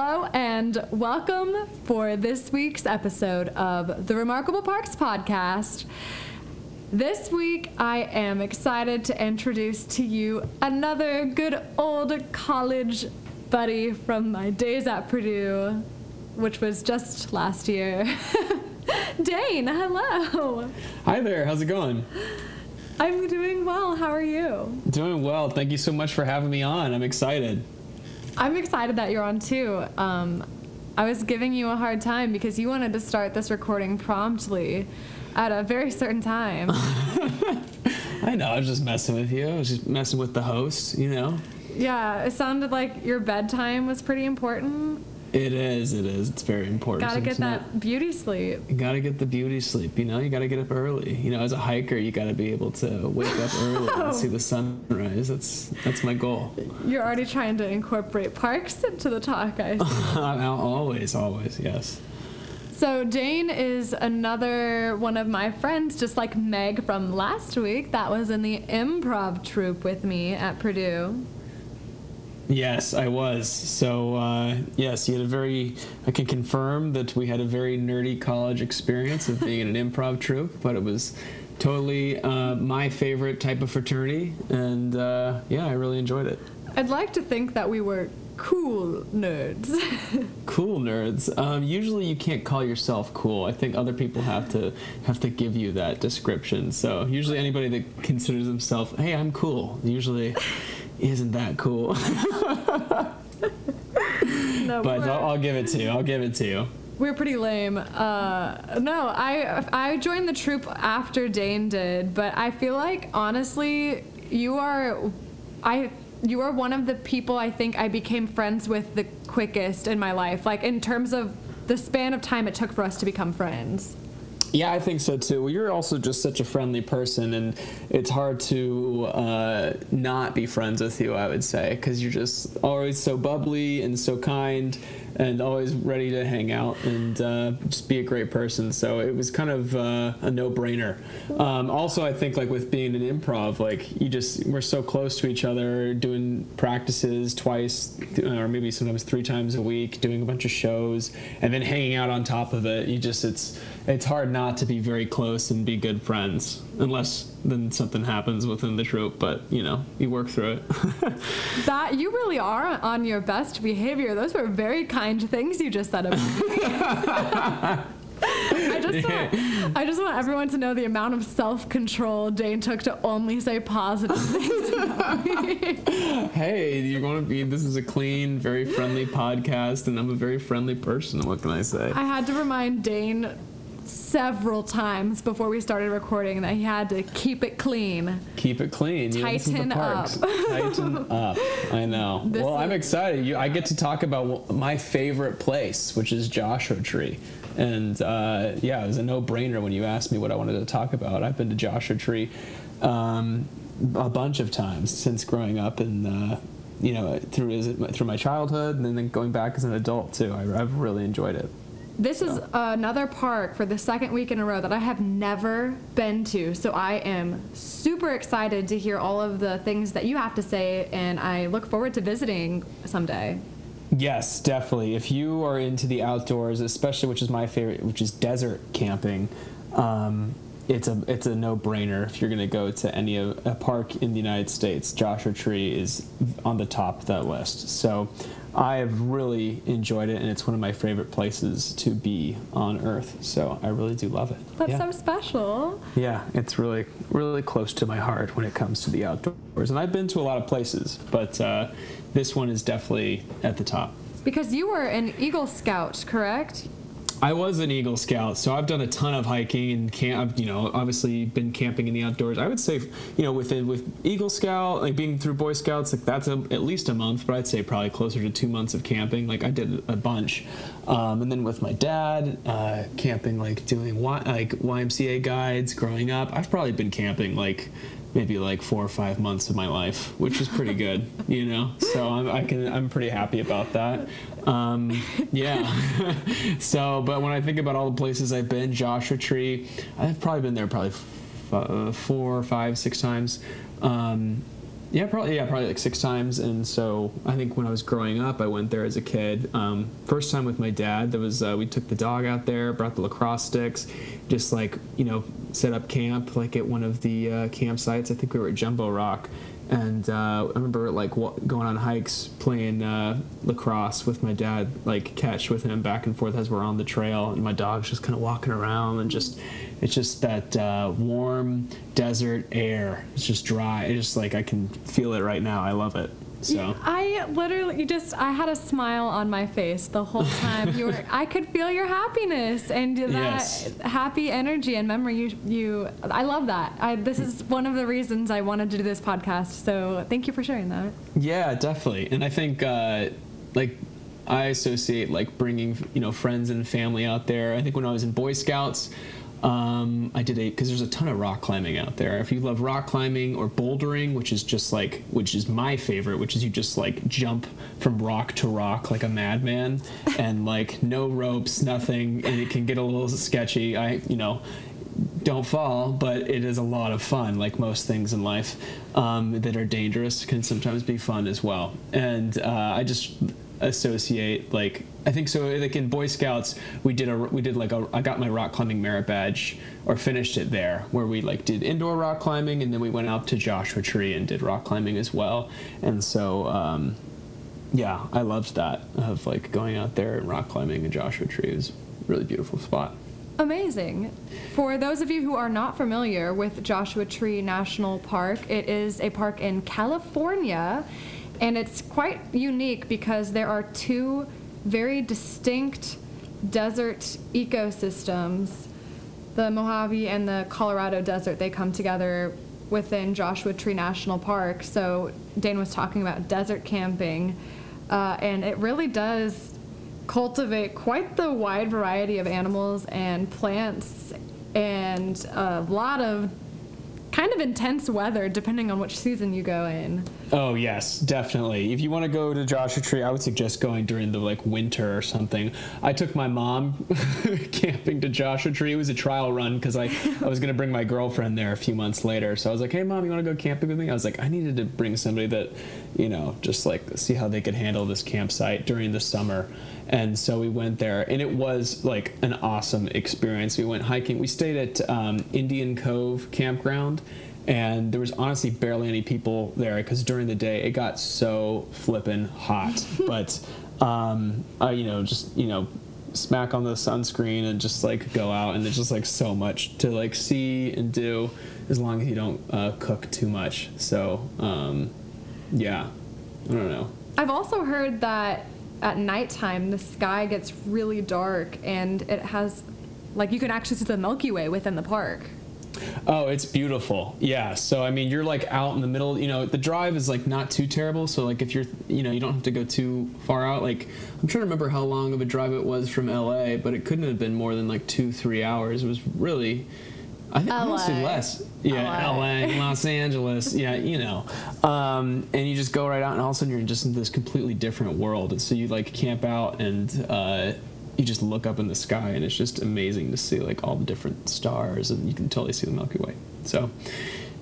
Hello and welcome for this week's episode of the Remarkable Parks Podcast. This week, I am excited to introduce to you another good old college buddy from my days at Purdue, which was just last year. Dane, hello. Hi there, how's it going? I'm doing well. How are you? Doing well. Thank you so much for having me on. I'm excited. I'm excited that you're on too. Um, I was giving you a hard time because you wanted to start this recording promptly at a very certain time. I know, I was just messing with you. I was just messing with the host, you know? yeah, it sounded like your bedtime was pretty important. It is, it is. It's very important. Gotta get It's not- that beauty sleep. You gotta get the beauty sleep, you know? You gotta get up early. You know, as a hiker, you gotta be able to wake up early and see oh. the sunrise. That's that's my goal. You're already trying to incorporate parks into the talk. I always, always, yes. So Dane is another one of my friends, just like Meg from last week. That was in the improv troupe with me at Purdue. Yes, I was. So, uh, yes, you had a very, I can confirm that we had a very nerdy college experience of being in an improv troupe, but it was totally uh, my favorite type of fraternity. And uh, yeah, I really enjoyed it. I'd like to think that we were cool nerds. Cool nerds. Um, usually you can't call yourself cool. I think other people have to have to give you that description. So usually anybody that considers themselves, hey, I'm cool, usually isn't that cool. no, but I'll, I'll give it to you. I'll give it to you. we're pretty lame. Uh, no, I I joined the troop after Dane did, but I feel like honestly, you are, I you are one of the people I think I became friends with the quickest in my life. Like in terms of the span of time it took for us to become friends. Yeah, I think so too. Well, you're also just such a friendly person, and it's hard to uh, not be friends with you. I would say because you're just always so bubbly and so kind, and always ready to hang out and uh, just be a great person. So it was kind of uh, a no-brainer. Um, also, I think like with being an improv, like you just we're so close to each other, doing practices twice or maybe sometimes three times a week, doing a bunch of shows, and then hanging out on top of it. You just it's it's hard not to be very close and be good friends unless then something happens within the troupe but you know you work through it That you really are on your best behavior. Those were very kind things you just said about me. I just want, I just want everyone to know the amount of self-control Dane took to only say positive things about me. hey you're going to be this is a clean very friendly podcast and i'm a very friendly person what can i say I had to remind Dane several times before we started recording that he had to keep it clean. keep it clean. You know, this is the Tighten up. tighten up. I know. This well i'm excited. You, i get to talk about my favorite place which is joshua tree. And uh, yeah it was a no-brainer when you asked me what i wanted to talk about. I've been to joshua tree um, a bunch of times since growing up and uh, you know through through my childhood and then going back as an adult too. I, i've really enjoyed it This is another park for the second week in a row that I have never been to. So I am super excited to hear all of the things that you have to say, and I look forward to visiting someday. Yes, definitely. If you are into the outdoors, especially which is my favorite, which is desert camping, um, it's a it's a no brainer. If you're going to go to any of, a park in the United States, Joshua Tree is on the top of that list. So I have really enjoyed it, and it's one of my favorite places to be on Earth. So I really do love it. That's yeah. so special. Yeah, it's really, really close to my heart when it comes to the outdoors. And I've been to a lot of places, but uh, this one is definitely at the top. Because you were an Eagle Scout, correct? I was an Eagle Scout, so I've done a ton of hiking and camp. I've, you know, obviously been camping in the outdoors. I would say, you know, within with Eagle Scout, like being through Boy Scouts, like that's a, at least a month, but I'd say probably closer to two months of camping. Like I did a bunch, um, and then with my dad, uh, camping, like doing y, like YMCA guides growing up. I've probably been camping like maybe like four or five months of my life, which is pretty good, you know. So I'm, I can I'm pretty happy about that. Um, yeah. so, but when I think about all the places I've been, Joshua Tree, I've probably been there probably f- uh, four, five, six times. Um, Yeah, probably. Yeah, probably like six times. And so I think when I was growing up, I went there as a kid. Um, first time with my dad. That was uh, we took the dog out there, brought the lacrosse sticks, just like you know set up camp like at one of the uh, campsites. I think we were at Jumbo Rock, and uh, I remember like going on hikes, playing uh, lacrosse with my dad, like catch with him back and forth as we're on the trail, and my dog's just kind of walking around and just it's just that uh, warm desert air. It's just dry. It's just like I can feel it right now. I love it. So I literally just I had a smile on my face the whole time you were I could feel your happiness and that yes. happy energy and memory you you I love that. I this is one of the reasons I wanted to do this podcast. So thank you for sharing that. Yeah, definitely. And I think uh, like I associate like bringing you know friends and family out there. I think when I was in Boy Scouts um, I did a because there's a ton of rock climbing out there. If you love rock climbing or bouldering, which is just like which is my favorite, which is you just like jump from rock to rock like a madman, and like no ropes, nothing, and it can get a little sketchy. I you know don't fall, but it is a lot of fun. Like most things in life um, that are dangerous can sometimes be fun as well. And uh, I just associate like I think so like in Boy Scouts we did a we did like a I got my rock climbing merit badge or finished it there where we like did indoor rock climbing and then we went out to Joshua Tree and did rock climbing as well and so um, yeah I loved that of like going out there and rock climbing in Joshua Tree was really beautiful spot. Amazing. For those of you who are not familiar with Joshua Tree National Park, it is a park in California and it's quite unique because there are two very distinct desert ecosystems the Mojave and the Colorado Desert. They come together within Joshua Tree National Park. So Dane was talking about desert camping, uh, and it really does cultivate quite the wide variety of animals and plants and a lot of kind of intense weather depending on which season you go in. Oh yes, definitely. If you want to go to Joshua Tree, I would suggest going during the like winter or something. I took my mom camping to Joshua Tree. It was a trial run because I, I was gonna bring my girlfriend there a few months later. So I was like, hey mom, you want to go camping with me? I was like, I needed to bring somebody that, you know, just like see how they could handle this campsite during the summer. And so we went there, and it was like an awesome experience. We went hiking. We stayed at um, Indian Cove Campground, and there was honestly barely any people there because during the day it got so flippin' hot. but um, I, you know, just you know, smack on the sunscreen and just like go out, and there's just like so much to like see and do as long as you don't uh, cook too much. So um, yeah, I don't know. I've also heard that at nighttime the sky gets really dark and it has like you can actually see the Milky Way within the park. Oh, it's beautiful. Yeah. So I mean, you're like out in the middle. You know, the drive is like not too terrible. So like if you're, you know, you don't have to go too far out. Like I'm trying to remember how long of a drive it was from LA, but it couldn't have been more than like two, three hours. It was really I think LA. honestly less. Yeah, LA. LA, Los Angeles. Yeah, you know. Um, and you just go right out, and all of a sudden you're just in this completely different world. And so you like camp out, and uh, you just look up in the sky, and it's just amazing to see like all the different stars, and you can totally see the Milky Way. So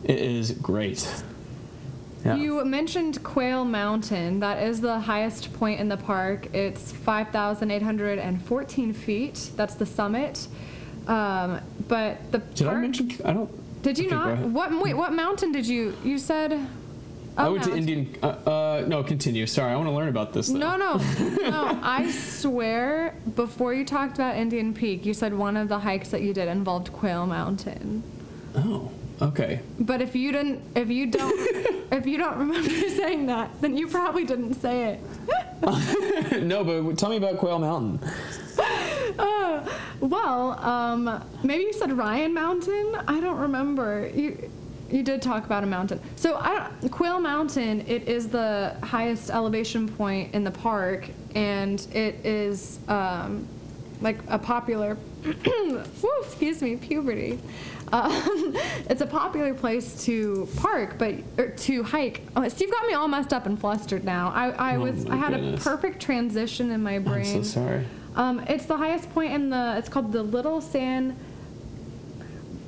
it is great. Yeah. You mentioned Quail Mountain. That is the highest point in the park. It's 5,814 feet. That's the summit. Um, but the did park, I mention? I don't. Did you okay, not? What wait? What mountain did you? You said. Oh, I went to Indian. Uh, uh, no, continue. Sorry, I want to learn about this. Though. No, no, no. I swear, before you talked about Indian Peak, you said one of the hikes that you did involved Quail Mountain. Oh, okay. But if you didn't, if you don't, if you don't remember saying that, then you probably didn't say it. no, but tell me about Quail Mountain. Uh, well, um, maybe you said Ryan Mountain. I don't remember. You you did talk about a mountain. So I, Quail Mountain, it is the highest elevation point in the park, and it is um, like a popular. whoo, excuse me, puberty. Um, it's a popular place to park, but or to hike. Oh, Steve got me all messed up and flustered now. I, I oh was I had goodness. a perfect transition in my brain. I'm so sorry. Um, it's the highest point in the. It's called the Little San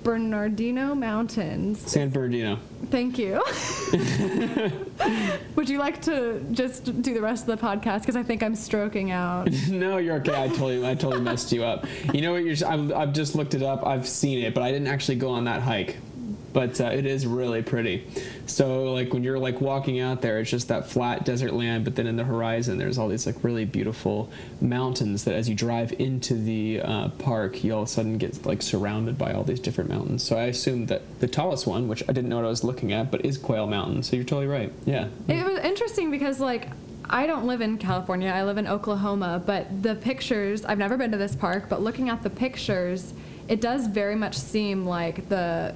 Bernardino Mountains. San Bernardino. Thank you. Would you like to just do the rest of the podcast? Because I think I'm stroking out. no, you're okay. I totally, I totally messed you up. You know what? You're, I've, I've just looked it up. I've seen it, but I didn't actually go on that hike. But uh, it is really pretty. So like when you're like walking out there, it's just that flat desert land, but then in the horizon, there's all these like really beautiful mountains that as you drive into the uh, park, you all of a sudden get like surrounded by all these different mountains. So I assume that the tallest one, which I didn't know what I was looking at, but is Quail Mountain. So you're totally right. Yeah. It was interesting because like I don't live in California. I live in Oklahoma, but the pictures, I've never been to this park, but looking at the pictures, it does very much seem like the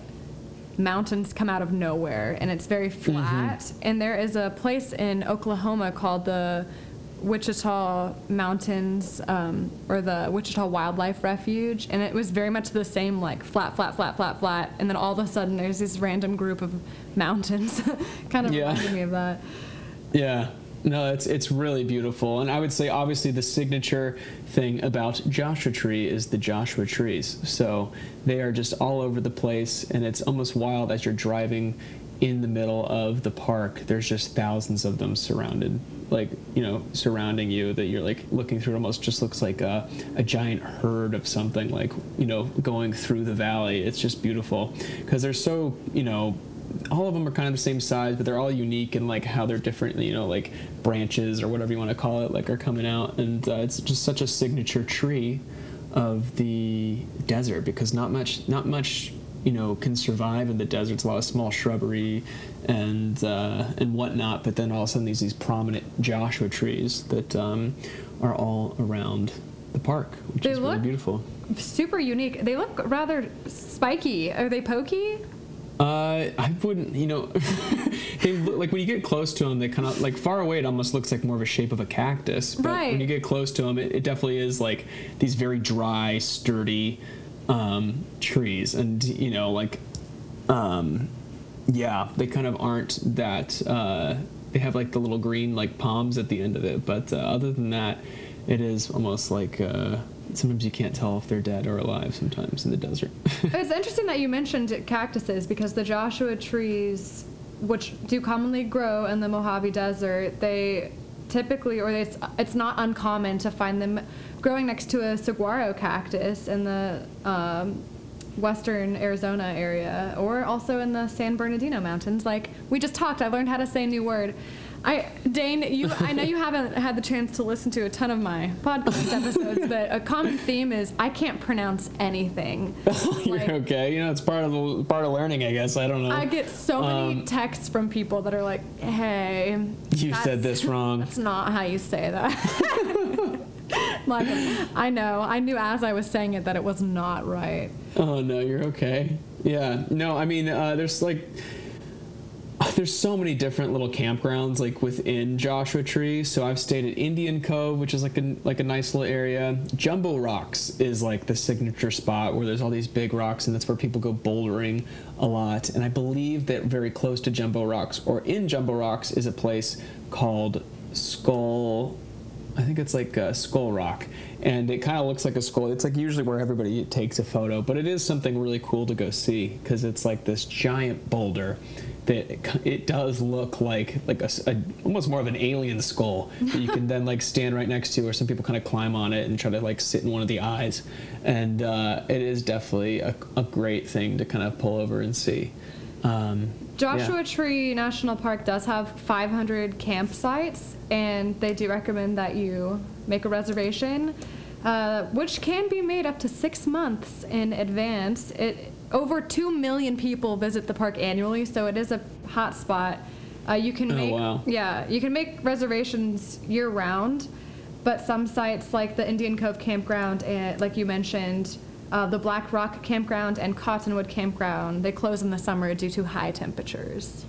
mountains come out of nowhere and it's very flat. Mm-hmm. And there is a place in Oklahoma called the Wichita Mountains um, or the Wichita Wildlife Refuge, and it was very much the same, like flat, flat, flat, flat, flat, and then all of a sudden there's this random group of mountains, kind of yeah. me of that. Yeah, no, it's it's really beautiful, and I would say obviously the signature thing about Joshua Tree is the Joshua trees. So they are just all over the place, and it's almost wild as you're driving in the middle of the park. There's just thousands of them surrounded, like you know, surrounding you. That you're like looking through. It almost just looks like a, a giant herd of something, like you know, going through the valley. It's just beautiful because they're so you know all of them are kind of the same size, but they're all unique in like how they're different. You know, like branches or whatever you want to call it, like are coming out, and uh, it's just such a signature tree of the desert because not much, not much, you know, can survive in the desert. It's a lot of small shrubbery and uh, and whatnot, but then all of a sudden these these prominent Joshua trees that um, are all around the park, which they is really beautiful. Super unique. They look rather spiky. Are they pokey? Uh, I wouldn't, you know, they like when you get close to them, they kind of like far away. It almost looks like more of a shape of a cactus, but right. when you get close to them, it, it definitely is like these very dry, sturdy um, trees, and you know, like, um, yeah, they kind of aren't that. Uh, they have like the little green like palms at the end of it, but uh, other than that, it is almost like. Uh, sometimes you can't tell if they're dead or alive sometimes in the desert. it's interesting that you mentioned cactuses because the Joshua trees, which do commonly grow in the Mojave Desert, they typically, or it's, it's not uncommon to find them growing next to a saguaro cactus in the um, western Arizona area or also in the San Bernardino Mountains. Like we just talked, I learned how to say a new word. I Dane, you I know you haven't had the chance to listen to a ton of my podcast episodes, but a common theme is I can't pronounce anything. You're like, okay. You know, it's part of the part of learning, I guess. I don't know. I get so many um, texts from people that are like, "Hey, you said this wrong." That's not how you say that. like, I know. I knew as I was saying it that it was not right. Oh no, you're okay. Yeah. No, I mean, uh, there's like there's so many different little campgrounds like within Joshua Tree. So I've stayed at Indian Cove, which is like a like a nice little area. Jumbo Rocks is like the signature spot where there's all these big rocks, and that's where people go bouldering a lot. And I believe that very close to Jumbo Rocks or in Jumbo Rocks is a place called Skull. I think it's like uh, Skull Rock, and it kind of looks like a skull. It's like usually where everybody takes a photo, but it is something really cool to go see because it's like this giant boulder that it does look like like a, a, almost more of an alien skull that you can then like stand right next to, or some people kind of climb on it and try to like sit in one of the eyes, and uh, it is definitely a, a, great thing to kind of pull over and see. Um, Joshua yeah. Tree National Park does have 500 campsites, and they do recommend that you make a reservation. Uh, which can be made up to six months in advance. It over 2 million people visit the park annually, so it is a hot spot. Uh, you can oh, make wow. yeah, you can make reservations year round, but some sites like the Indian Cove Campground and like you mentioned, uh, the Black Rock Campground and Cottonwood Campground, they close in the summer due to high temperatures.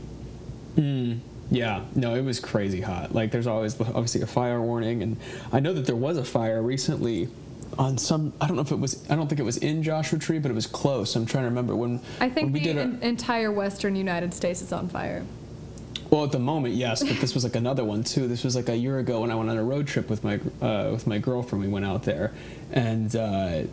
Mm. Yeah, no, it was crazy hot. Like, there's always obviously a fire warning, and I know that there was a fire recently on some I don't know if it was I don't think it was in Joshua Tree, but it was close. I'm trying to remember when I think when we the did entire western United States is on fire. Well, at the moment, yes, but this was like another one too. This was like a year ago when I went on a road trip with my uh, with my girlfriend. We went out there, and uh,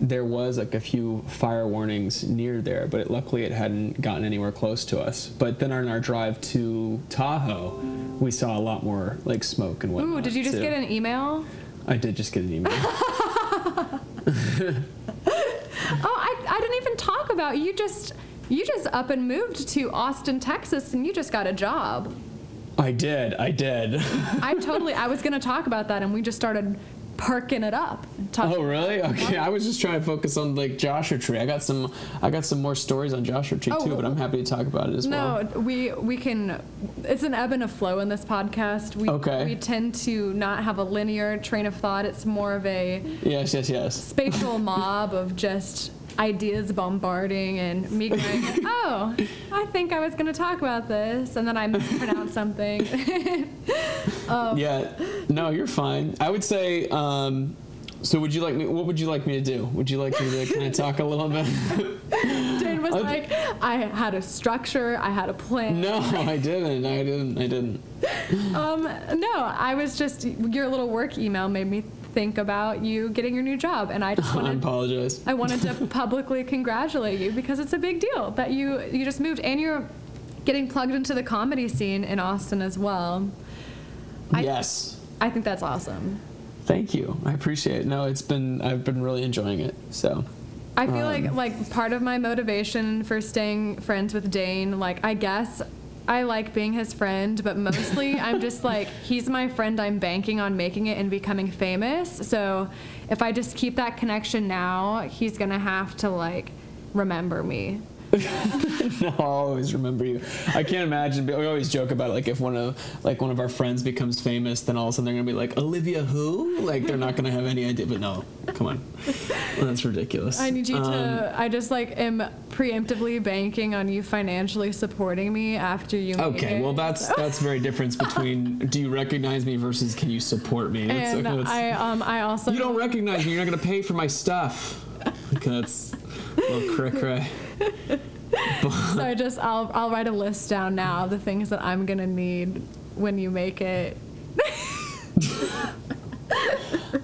there was like a few fire warnings near there, but it, luckily it hadn't gotten anywhere close to us. But then on our drive to Tahoe, we saw a lot more like smoke and whatnot. Ooh, did you just too. get an email? I did just get an email. Oh, I, I didn't even talk about you just you just up and moved to Austin, Texas, and you just got a job. I did. I did. I totally I was gonna talk about that, and we just started parking it up. oh really? Okay. I was just trying to focus on like Joshua Tree. I got some. I got some more stories on Joshua Tree Oh, too, but I'm happy to talk about it as No, well. No, we we can. It's an ebb and a flow in this podcast. We Okay. we tend to not have a linear train of thought. It's more of a Yes. Yes. Yes. spatial mob of just ideas bombarding and me going, oh, I think I was going to talk about this, and then I mispronounced something. Um, Yeah. No, you're fine. I would say. Um, so would you like me? What would you like me to do? Would you like me to kind of talk a little bit? Dane was I- like, I had a structure, I had a plan. no, I didn't. I didn't. I didn't. Um, no, I was just your little work email made me think about you getting your new job, and I just wanted. I apologize. I wanted to publicly congratulate you because it's a big deal that you you just moved and you're getting plugged into the comedy scene in Austin as well. I- yes. I think that's awesome. Thank you. I appreciate it. No, it's been. I've been really enjoying it. So. I feel Um, like like part of my motivation for staying friends with Dane, like I guess I like being his friend, but mostly I'm just like he's my friend. I'm banking on making it and becoming famous. So if I just keep that connection now, he's gonna have to like remember me. no, I'll always remember you. I can't imagine. But we always joke about it, like if one of like one of our friends becomes famous, then all of a sudden they're gonna be like Olivia who? Like they're not gonna have any idea. But no, come on, that's ridiculous. I need you Um, to. I just like am preemptively banking on you financially supporting me after you. Okay, it. well that's that's very difference between do you recognize me versus can you support me? That's- And okay, I um I also you don't recognize me. You're not gonna pay for my stuff. Okay, that's a little cray cray. So I just I'll I'll write a list down now of the things that I'm gonna need when you make it.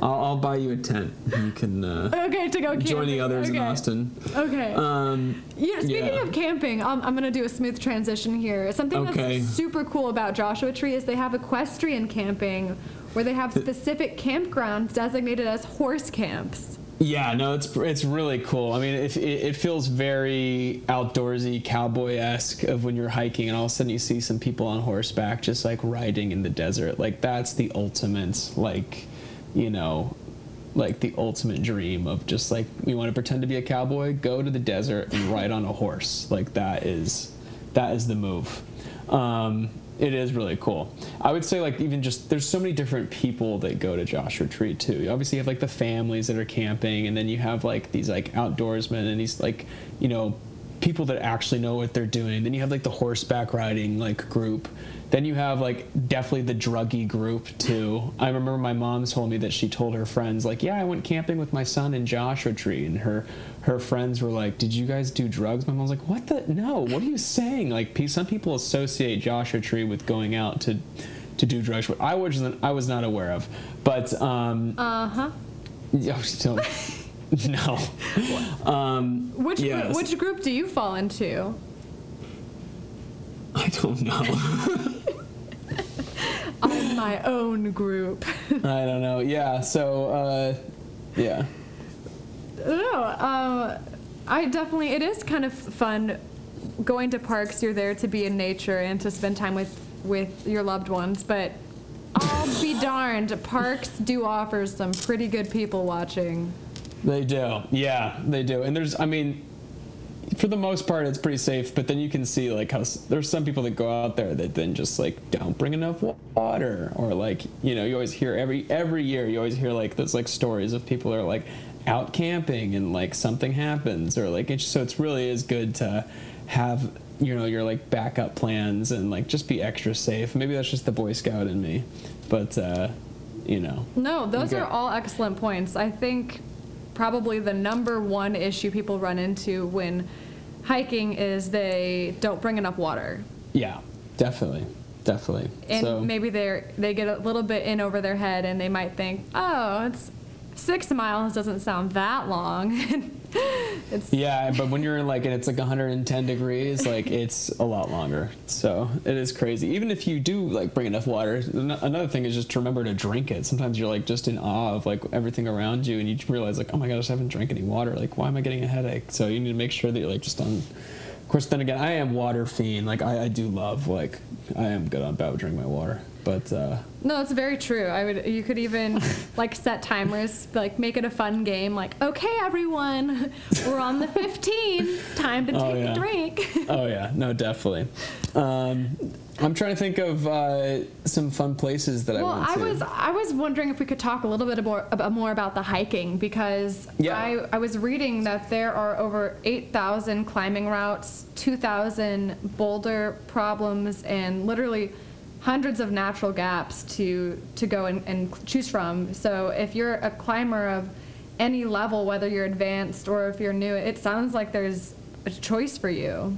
I'll, I'll buy you a tent. You can uh, Okay, to go camping. join the others okay. in Austin. Okay. Um, yeah, speaking yeah. of camping, um, I'm gonna do a smooth transition here. Something Okay. that's super cool about Joshua Tree is they have equestrian camping, where they have specific campgrounds designated as horse camps. Yeah, no, it's it's really cool. I mean, it, it, it feels very outdoorsy, cowboy esque of when you're hiking, and all of a sudden you see some people on horseback just like riding in the desert. Like that's the ultimate, like, you know, like the ultimate dream of just like you want to pretend to be a cowboy, go to the desert and ride on a horse. Like that is that is the move. Um, it is really cool. I would say like even just there's so many different people that go to Joshua Tree too. Obviously, you obviously have like the families that are camping, and then you have like these like outdoorsmen and these like you know people that actually know what they're doing. Then you have like the horseback riding like group. Then you have like definitely the druggy group too. I remember my mom told me that she told her friends like, "Yeah, I went camping with my son in Joshua Tree," and her her friends were like, "Did you guys do drugs?" My mom's like, "What the? No. What are you saying?" Like, some people associate Joshua Tree with going out to to do drugs, but I wasn't. I was not aware of. But um, Uh huh. yeah, still, no. Um, Which gr- which group do you fall into? I don't know. I'm my own group. I don't know. Yeah. So, uh, yeah. No, um, I definitely. It is kind of fun going to parks. You're there to be in nature and to spend time with with your loved ones. But I'll be darned, parks do offer some pretty good people watching. They do. Yeah, they do. And there's, I mean, for the most part, it's pretty safe. But then you can see like how there's some people that go out there that then just like don't bring enough water, or like you know you always hear every every year you always hear like those like stories of people that are like out camping and like something happens, or like it's so it's really is good to have you know your like backup plans and like just be extra safe. Maybe that's just the Boy Scout in me, but uh, you know. No, those are all excellent points. I think probably the number one issue people run into when hiking is they don't bring enough water. Yeah, definitely, definitely. And so, maybe they're they get a little bit in over their head and they might think, "Oh, it's six miles doesn't sound that long. yeah, but when you're like and it's like 110 degrees, like it's a lot longer. So it is crazy. Even if you do like bring enough water, another thing is just to remember to drink it. Sometimes you're like just in awe of like everything around you, and you realize like, oh my gosh, I haven't drank any water. Like, why am I getting a headache? So you need to make sure that you're like just on. Of course, then again, I am water fiend. Like I, I do love like I am good on about drinking my water. But uh, no, it's very true. I would. You could even like set timers, like make it a fun game. Like, okay, everyone, we're on the 15. Time to oh, take yeah. a drink. oh yeah, no, definitely. Um, I'm trying to think of uh, some fun places that well, I went to. I was I was wondering if we could talk a little bit more about, more about the hiking because yeah. I, I was reading that there are over 8,000 climbing routes, 2,000 boulder problems, and literally hundreds of natural gaps to to go and, and choose from. So if you're a climber of any level, whether you're advanced or if you're new, it sounds like there's a choice for you.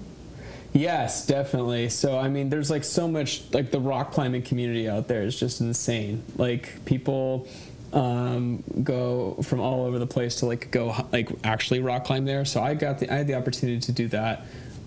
Yes, definitely. So I mean, there's like so much like the rock climbing community out there is just insane. Like people um, go from all over the place to like go like actually rock climb there. So I got the I had the opportunity to do that.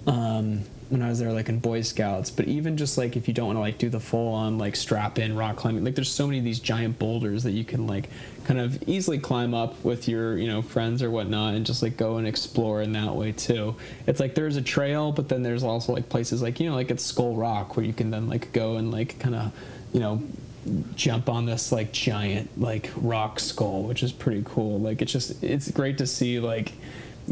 Um, when I was there, like in Boy Scouts. But even just like if you don't want to like do the full on like strap in rock climbing, like there's so many of these giant boulders that you can like kind of easily climb up with your you know friends or whatnot, and just like go and explore in that way too. It's like there's a trail, but then there's also like places like you know like at Skull Rock where you can then like go and like kind of you know jump on this like giant like rock skull which is pretty cool like it's just it's great to see like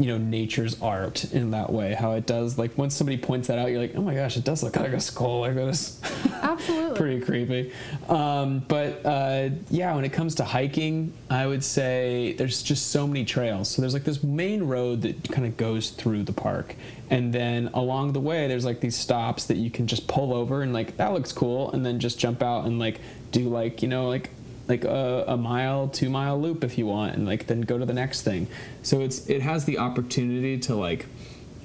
you know nature's art in that way how it does like once somebody points that out you're like oh my gosh it does look like a skull like this absolutely. pretty creepy. Um, but uh, yeah when it comes to hiking i would say there's just so many trails. So there's like this main road that kind of goes through the park. And then along the way there's like these stops that you can just pull over and like that looks cool and then just jump out and like do like you know like like a, a, mile, two mile loop if you want, and like then go to the next thing. So it's it has the opportunity to like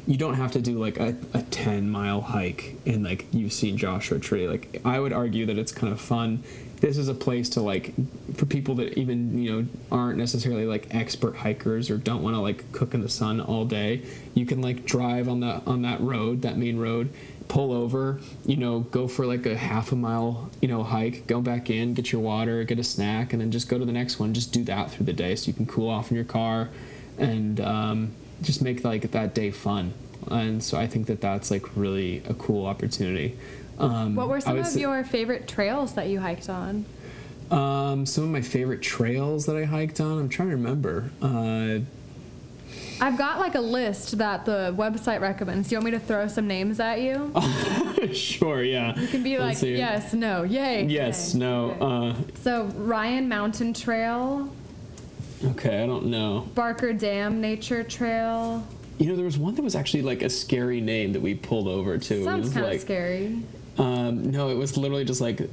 you don't have to do like a, a 10 mile hike in like you've seen Joshua Tree. Like I would argue that it's kind of fun. This is a place to like for people that even you know aren't necessarily like expert hikers or don't want to like cook in the sun all day. You can like drive on that on that road, that main road, pull over, you know, go for like a half a mile, you know, hike, go back in, get your water, get a snack, and then just go to the next one. Just do that through the day so you can cool off in your car and um, just make like that day fun. And so I think that that's like really a cool opportunity. Um, what were some of say, your favorite trails that you hiked on? Um, some of my favorite trails that I hiked on, I'm trying to remember. Uh, I've got like a list that the website recommends. Do you want me to throw some names at you? sure, yeah. You can be like, yes, no, yay. Yes, yay, no. Yay. Uh, so, Ryan Mountain Trail. Okay, I don't know. Barker Dam Nature Trail. You know, there was one that was actually like a scary name that we pulled over to. Sounds kind like, of scary. Um, no, it was literally just like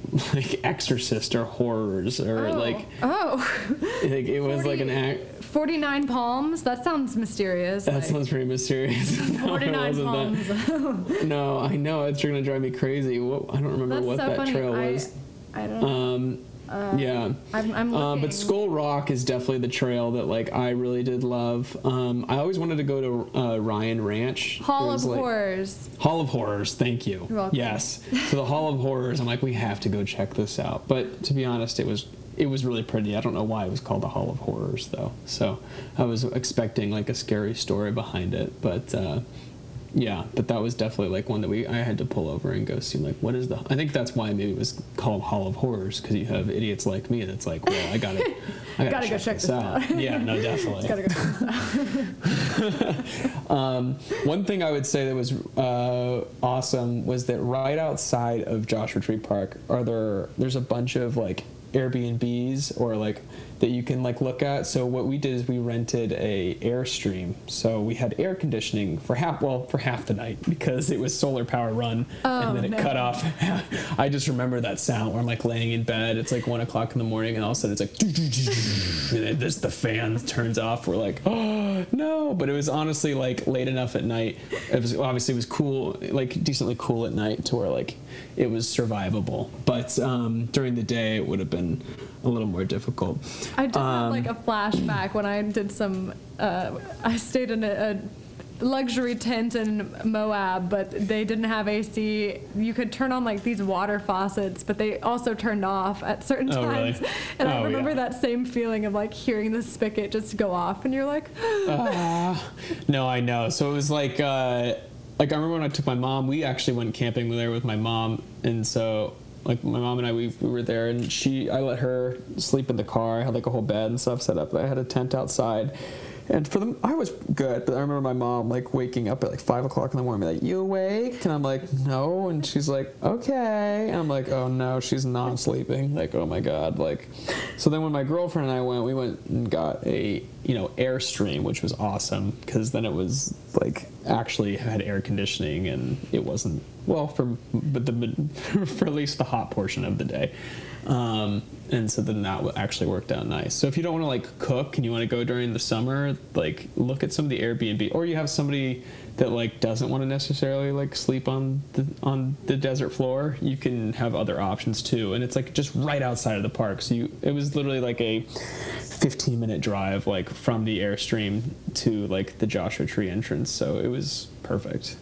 like Exorcist or horrors or oh. like oh, like it was 40, like an act 49 palms? That sounds mysterious. That like, sounds pretty mysterious. 49 palms. no, I know. It's going to drive me crazy. What, I don't remember That's what so that funny. trail I, was. I don't um, uh, yeah. I'm, I'm uh, but Skull Rock is definitely the trail that like I really did love. Um, I always wanted to go to uh, Ryan Ranch. Hall of like, Horrors. Hall of Horrors. Thank you. Yes. So the Hall of Horrors. I'm like, we have to go check this out. But to be honest, it was it was really pretty. I don't know why it was called the Hall of Horrors though. So I was expecting like a scary story behind it, but uh, yeah, but that was definitely like one that we I had to pull over and go see like what is the I think that's why maybe it was called Hall of Horrors because you have idiots like me that's like well I gotta I gotta, gotta check go check this, this out. out. yeah, no, definitely. gotta go check this out. um, one thing I would say that was uh, awesome was that right outside of Joshua Tree Park are there there's a bunch of like Airbnbs or like that you can like look at. So what we did is we rented a Airstream. So we had air conditioning for half well for half the night because it was solar power run oh, and then it no. cut off. I just remember that sound where I'm like laying in bed. It's like one o'clock in the morning and all of a sudden it's like and then just the fan turns off. We're like oh no, but it was honestly like late enough at night. It was obviously it was cool like decently cool at night to where like it was survivable. But um, during the day it would have been a little more difficult. I just Um, had like a flashback when I did some. Uh, I stayed in a, a luxury tent in Moab, but they didn't have AC. You could turn on like these water faucets, but they also turned off at certain Oh, really? times. And I Oh, remember yeah. that same feeling of like hearing the spigot just go off, and you're like, Ah, no, I know. So it was like, uh, like I remember when I took my mom. We actually went camping there with my mom, and so like my mom and I, we, we were there, and she, I let her sleep in the car. I had like a whole bed and stuff set up. I had a tent outside. And for them, I was good, but I remember my mom like waking up at like five o'clock in the morning, like, "You awake?" And I'm like, "No," and she's like, "Okay," and I'm like, "Oh no, she's not sleeping." Like, oh my god, like. So then when my girlfriend and I went, we went and got a you know airstream, which was awesome because then it was like actually had air conditioning and it wasn't well for but the for at least the hot portion of the day. Um, and so then that actually worked out nice. So if you don't want to like cook and you want to go during the summer, like look at some of the Airbnb, or you have somebody that like doesn't want to necessarily like sleep on the on the desert floor, you can have other options too. And it's like just right outside of the park. So you it was literally like a 15 minute drive like from the airstream to like the Joshua Tree entrance. So it was perfect.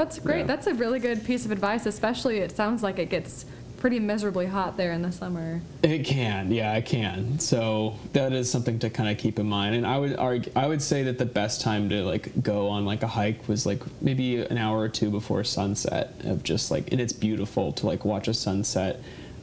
"That's great. Yeah. That's a really good piece of advice. Especially, it sounds like it gets pretty miserably hot there in the summer." It can, yeah, it can. So that is something to kind of keep in mind. And I would argue, I would say that the best time to like go on like a hike was like maybe an hour or two before sunset. Of just like, and it's beautiful to like watch a sunset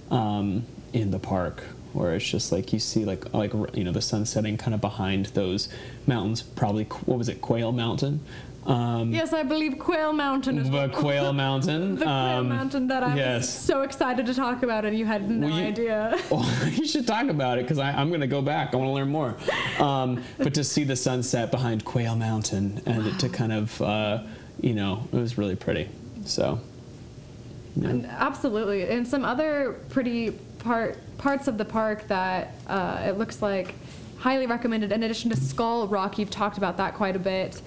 um, in the park, where it's just like you see like like you know the sun setting kind of behind those mountains. Probably what was it, Quail Mountain? Um, Yes, I believe Quail Mountain is the Quail Mountain. the Quail um, Mountain that I yes. was so excited to talk about, and you had no Well, you- idea. Well, you should talk about it because I'm going to go back. I want to learn more. Um, but to see the sunset behind Quail Mountain and to kind of, uh, you know, it was really pretty. So, And absolutely, and some other pretty part parts of the park that uh, it looks like highly recommended. In addition to Skull Rock, you've talked about that quite a bit.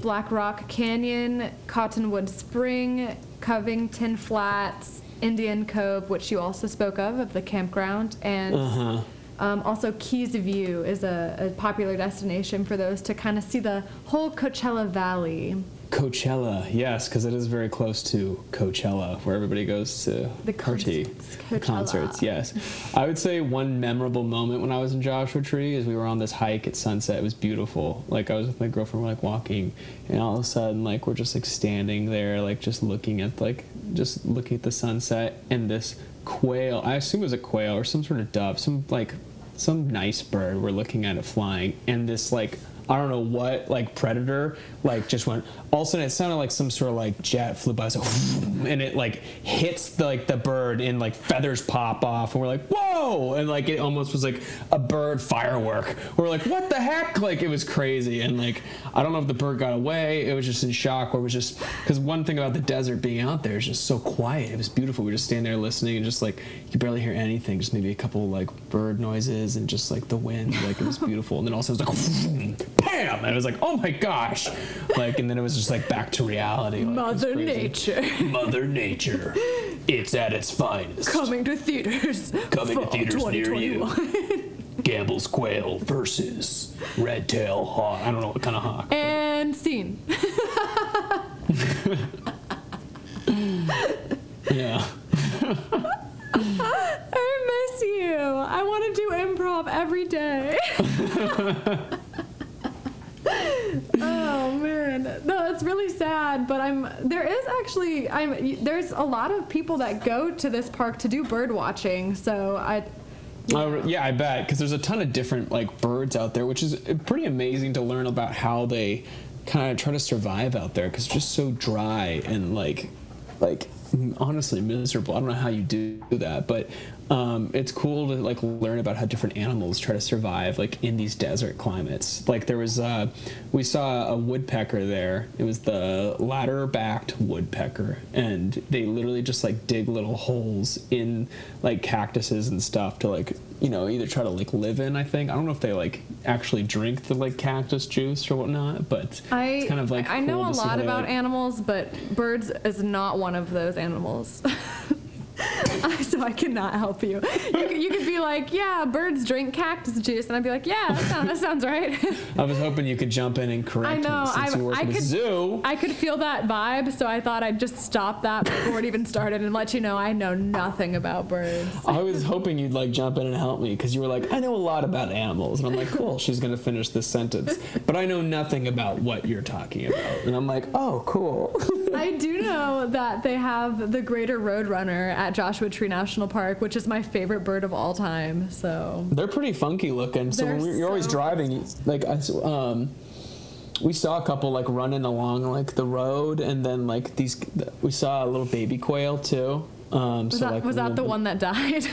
Black Rock Canyon, Cottonwood Spring, Covington Flats, Indian Cove, which you also spoke of of the campground, and. uh-huh. Um, also, Keys View is a, a popular destination for those to kind of see the whole Coachella Valley. Coachella, yes, because it is very close to Coachella, where everybody goes to The party concerts, concerts. Yes, I would say one memorable moment when I was in Joshua Tree is we were on this hike at sunset. It was beautiful. Like I was with my girlfriend, we're like walking, and all of a sudden, like we're just like standing there, like just looking at like just looking at the sunset, and this quail. I assume it was a quail or some sort of dove, some like some nice bird. We're looking at it flying, and this like I don't know what like predator like just went. All of a sudden, it sounded like some sort of like jet flew by, so and it like hits the, like the bird, and like feathers pop off, and we're like whoa, and like it almost was like a bird firework. We're like what the heck? Like it was crazy, and like I don't know if the bird got away. It was just in shock, or it was just because one thing about the desert being out there is just so quiet. It was beautiful. We just stand there listening, and just like you barely hear anything, just maybe a couple like bird noises and just like the wind. Like it was beautiful, and then also it was like bam, and it was like oh my gosh, like and then it was just like back to reality. Like, Mother. Nature Mother Nature, it's at its finest. coming to theaters. Coming to theaters near you. 2021. Gambel's quail versus red tail hawk. I don't know what kind of hawk. and scene. Yeah. I miss you. I want to do improv every day. oh man, no, it's really sad. But I'm there is actually I'm there's a lot of people that go to this park to do bird watching. So I. Oh, yeah, I bet because there's a ton of different like birds out there, which is pretty amazing to learn about how they kind of try to survive out there because it's just so dry and like like honestly miserable. I don't know how you do that, but um, it's cool to like learn about how different animals try to survive like in these desert climates. Like there was uh, we saw a woodpecker there. It was the ladder-backed woodpecker, and they literally just like dig little holes in like cactuses and stuff to like you know either try to like live in. I think I don't know if they like actually drink the like cactus juice or whatnot, but I it's kind of like I know cool a to see lot about like- animals, but birds is not one of those animals. so I cannot help you. You, could- you could be like, yeah, birds drink cactus juice, and I'd be like, yeah, that sounds, that sounds right. I was hoping you could jump in and correct I know. me since I, you work I at a could. zoo. I could feel that vibe, so I thought I'd just stop that before it even started and let you know I know nothing about birds. I was hoping you'd like jump in and help me because you were like, I know a lot about animals, and I'm like, cool, she's gonna finish this sentence, but I know nothing about what you're talking about, and I'm like, oh, cool. I do know that they have the greater roadrunner at Joshua Tree National Park, which is my favorite bird of all time. So They're pretty funky looking. So when They're we, you're always driving, like um, we saw a couple like running along like the road, and then like these, we saw a little baby quail too. Um, was so that like was that the one that died?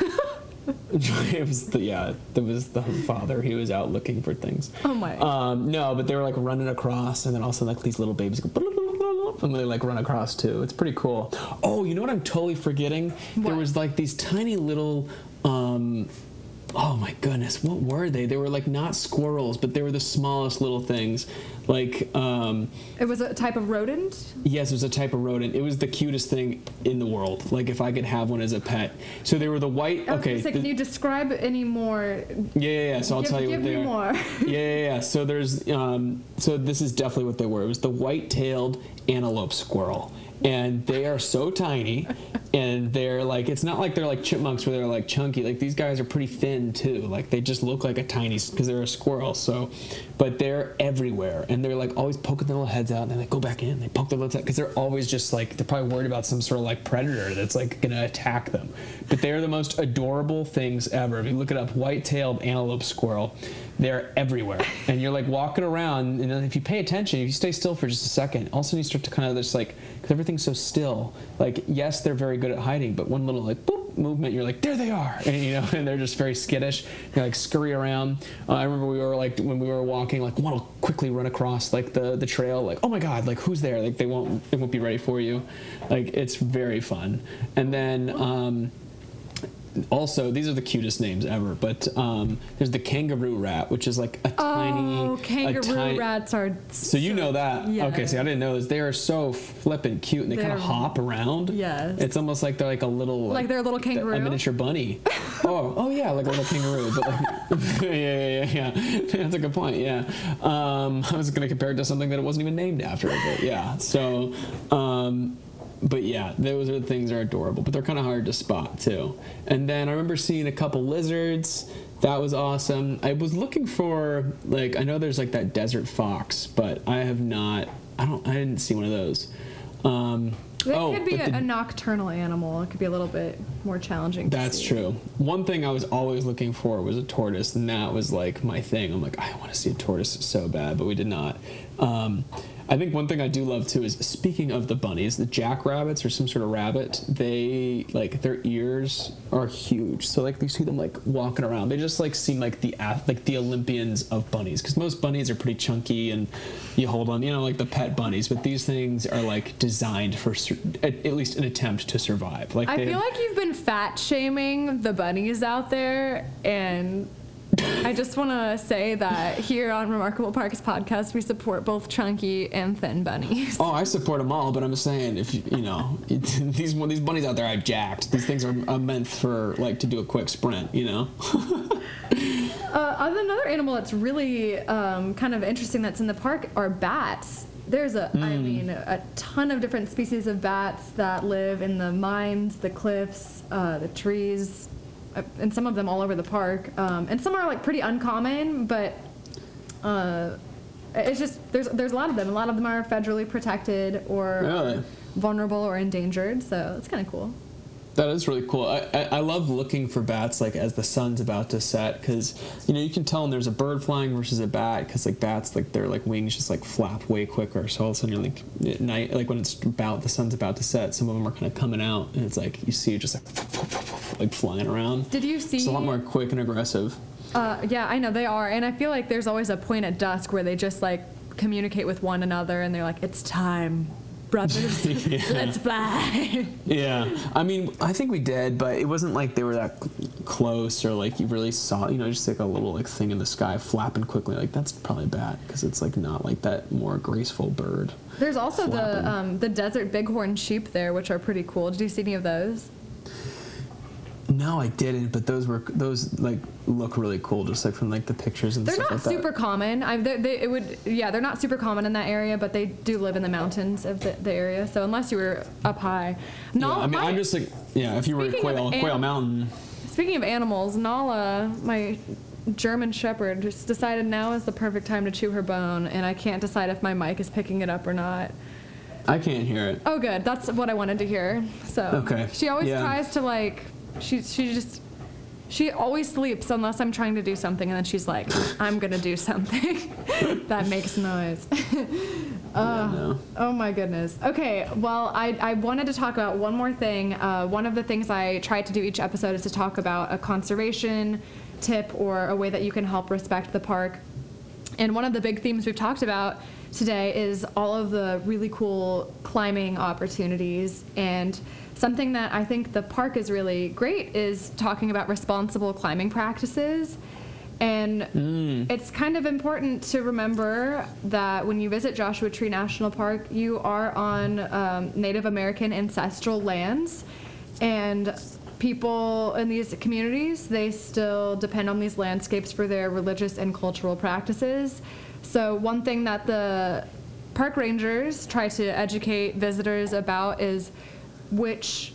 it was the yeah, that was the father. He was out looking for things. oh my! Um, no, but they were like running across, and then also like these little babies go. And they like run across too. It's pretty cool. Oh, you know what I'm totally forgetting? There was like these tiny little. Um, oh my goodness, what were they? They were like not squirrels, but they were the smallest little things. Like um, it was a type of rodent. yes, it was a type of rodent. It was the cutest thing in the world. Like if I could have one as a pet. So they were the white. Okay. the- can you describe any more? yeah, yeah, yeah. So I'll give tell you give what they me are. more. yeah, yeah, yeah. So there's, um, so this is definitely what they were. It was the white-tailed antelope squirrel, and they are so tiny, and they're like, it's not like they're like chipmunks where they're like chunky. Like these guys are pretty thin too. Like they just look like a tiny because they're a squirrel. So, but they're everywhere, and they're like always poking their little heads out, and then they go back in. They poke their little head because they're always just like they're probably worried about some sort of like predator that's like gonna attack them. But they are the most adorable things ever. If you look it up, white-tailed antelope squirrel. They're everywhere, and you're like walking around, and then if you pay attention, if you stay still for just a second, all of a sudden you start to kind of just like, because everything's so still. Like, yes, they're very good at hiding, but one little like boop movement, you're like, there they are, and you know, and they're just very skittish. They like scurry around. Uh, I remember we were like when we were walking, like one will quickly run across like the the trail, like, oh my god, like who's there? Like they won't they won't be ready for you. Like it's very fun, and then. Um, also, these are the cutest names ever, but um, there's the kangaroo rat, which is like a tiny, oh, kangaroo tiny- rats are. So so you know that? Okay, see, I didn't know this. They are so flippin' cute, and they kind of hop around. Yes. It's almost like they're like a little, Like they're a little kangaroo? a miniature bunny. oh, oh yeah, like a little kangaroo. But like, yeah, yeah, yeah, yeah. That's a good point. Yeah. Um, I was gonna compare it to something that it wasn't even named after, but yeah. So. Um, but yeah, those are the things that are adorable, but they're kind of hard to spot too. And then I remember seeing a couple lizards. That was awesome. I was looking for like I know there's like that desert fox, but I have not. I don't. I didn't see one of those. Um, It oh, could be a, the- a nocturnal animal. It could be a little bit more challenging. to that's true. One thing I was always looking for was a tortoise, and that was like my thing. I'm like, I want to see a tortoise so bad, but we did not. Um, I think one thing I do love too is speaking of the bunnies, the jackrabbits or some sort of rabbit. They like their ears are huge, so like you see them like walking around. They just like seem like the ath- like the Olympians of bunnies, because most bunnies are pretty chunky and you hold on, you know, like the pet bunnies. But these things are like designed for at, at least an attempt to survive. Like I they, feel like you've been fat shaming the bunnies out there, and I just want to say that here on Remarkable Parks podcast, we support both chunky and thin bunnies. Oh, I support them all, but I'm saying if you, you know these these bunnies out there, I've jacked. These things are, are meant for like to do a quick sprint, you know. Uh, another animal that's really um, kind of interesting that's in the park are bats. There's a, I mean, a ton of different species of bats that live in the mines, the cliffs, uh, the trees, uh, and some of them all over the park. Um, and some are like pretty uncommon, but uh, it's just there's there's a lot of them. A lot of them are federally protected or Really? vulnerable or endangered. So it's kind of cool. That is really cool. I, I, I love looking for bats like as the sun's about to set because you know you can tell when there's a bird flying versus a bat because like bats like their like wings just like flap way quicker. So all of a sudden you're like at night like when it's about the sun's about to set, some of them are kind of coming out and it's like you see just like like flying around. Did you see? It's a lot more quick and aggressive. Uh, yeah, I know they are, and I feel like there's always a point at dusk where they just like communicate with one another, and they're like, "It's time, brothers, Yeah. let's fly." Yeah, I mean, I think we did, but it wasn't like they were that cl- close or like you really saw, you know, just like a little like thing in the sky flapping quickly. Like that's probably bad because it's like not like that more graceful bird. there's also Flapping. the um, the desert bighorn sheep there, which are pretty cool. Did you see any of those? No, I didn't. But those were those like look really cool, just like from like the pictures and They're stuff not like that. super common. I they, they, it would yeah, they're not super common in that area, but they do live in the mountains of the, the area. So unless you were up high, Yeah, no, I mean, my- I'm just like, yeah. If you were at Quail, an- Quail Mountain, Speaking of animals, Nala, my German Shepherd, just decided now is the perfect time to chew her bone, and I can't decide if my mic is picking it up or not. I can't hear it. Oh, good. That's what I wanted to hear. So Okay. she always Yeah. tries to like, she she just. She always sleeps unless I'm trying to do something, and then she's like, "I'm gonna do something that makes noise." Yeah, no. Oh my goodness. Okay, well, I, I wanted to talk about one more thing. Uh, one of the things I try to do each episode is to talk about a conservation tip or a way that you can help respect the park. And one of the big themes we've talked about today is all of the really cool climbing opportunities. And something that I think the park is really great is talking about responsible climbing practices. And it's kind of important to remember that when you visit Joshua Tree National Park, you are on um, Native American ancestral lands. And people in these communities, they still depend on these landscapes for their religious and cultural practices. So, one thing that the park rangers try to educate visitors about is which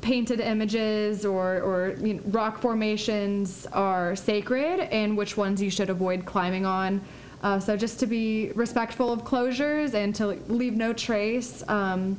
painted images or, or you know, rock formations are sacred and which ones you should avoid climbing on. Uh, so just to be respectful of closures and to leave no trace. Um,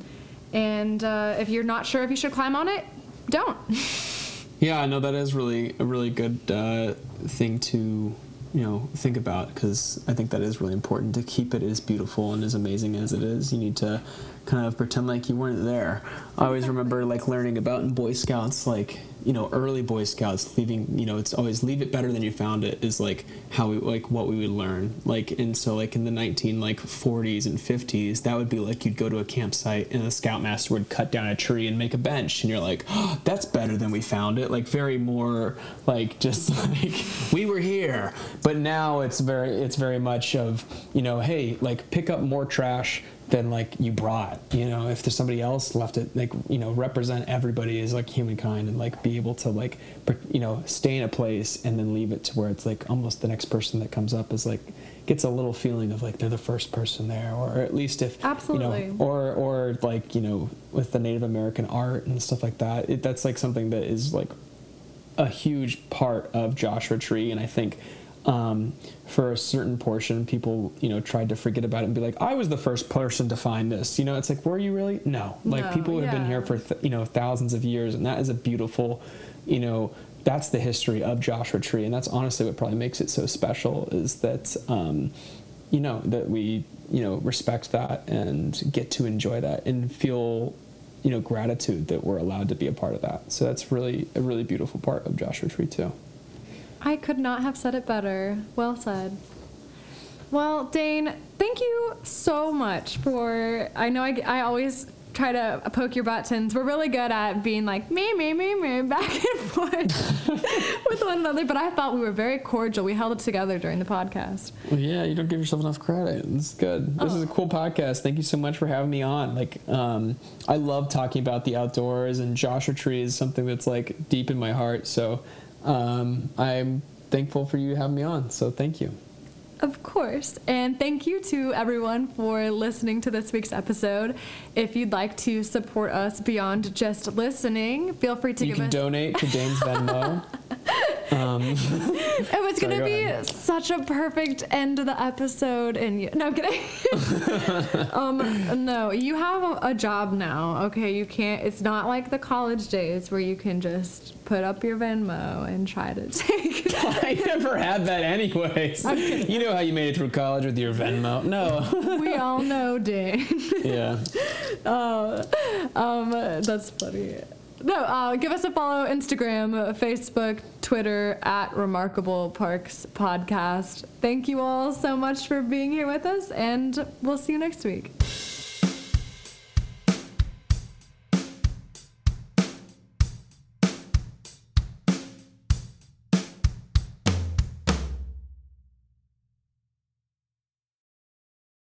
and uh, if you're not sure if you should climb on it, don't. Yeah, no, that is really a really good uh, thing to you know think about because I think that is really important to keep it as beautiful and as amazing as it is. You need to kind of pretend like you weren't there. I always remember like learning about in Boy Scouts, like you know early Boy Scouts leaving. You know, it's always leave it better than you found it is like how we like what we would learn. Like and so like in the 19 like 40s and 50s, that would be like you'd go to a campsite and the scoutmaster would cut down a tree and make a bench, and you're like, oh, that's better than we found it. Like very more like just like we were here. But now it's very it's very much of you know hey like pick up more trash than like you brought you know? If there's somebody else left it like you know represent everybody as like humankind and like be able to like you know stay in a place and then leave it to where it's like almost the next person that comes up is like gets a little feeling of like they're the first person there. Or at least if Absolutely. you know or or like you know with the native american art and stuff like that it, that's like something that is like a huge part of Joshua Tree, and I think um, for a certain portion, people you know tried to forget about it and be like, "I was the first person to find this." You know, it's like, were you really? No, like No, people have been here for th- you know thousands of years, and that is a beautiful, you know. That's the history of Joshua Tree, and that's honestly what probably makes it so special. Is that um, you know that we you know respect that and get to enjoy that and feel you know gratitude that we're allowed to be a part of that so that's really a really beautiful part of joshua tree too I could not have said it better. Well said. Well, Dane, thank you so much for. I know I, I always try to poke your buttons. We're really good at being like me, me, me, me, back and forth with one another, but I thought we were very cordial. We held it together during the podcast. well, yeah you don't give yourself enough credit it's good this is a cool podcast thank you so much for having me on like um, i love talking about the outdoors and joshua tree is something that's like deep in my heart so um, i'm thankful for you having me on so thank you Of course. And thank you to everyone for listening to this week's episode. If you'd like to support us beyond just listening, feel free to you give can us. donate to dane's venmo um, It was gonna be ahead. such a perfect end to the episode, and you, no I'm kidding. um, no, you have a, job now. Okay, you can't. It's not like the college days where you can just put up your Venmo and try to take. I never had that anyways. You know how you made it through college with your Venmo? No. we all know, Dane. yeah. Uh, um, that's funny. No, uh, give us a follow Instagram, uh, Facebook, Twitter at Remarkable Parks Podcast. Thank you all so much for being here with us, and we'll see you next week.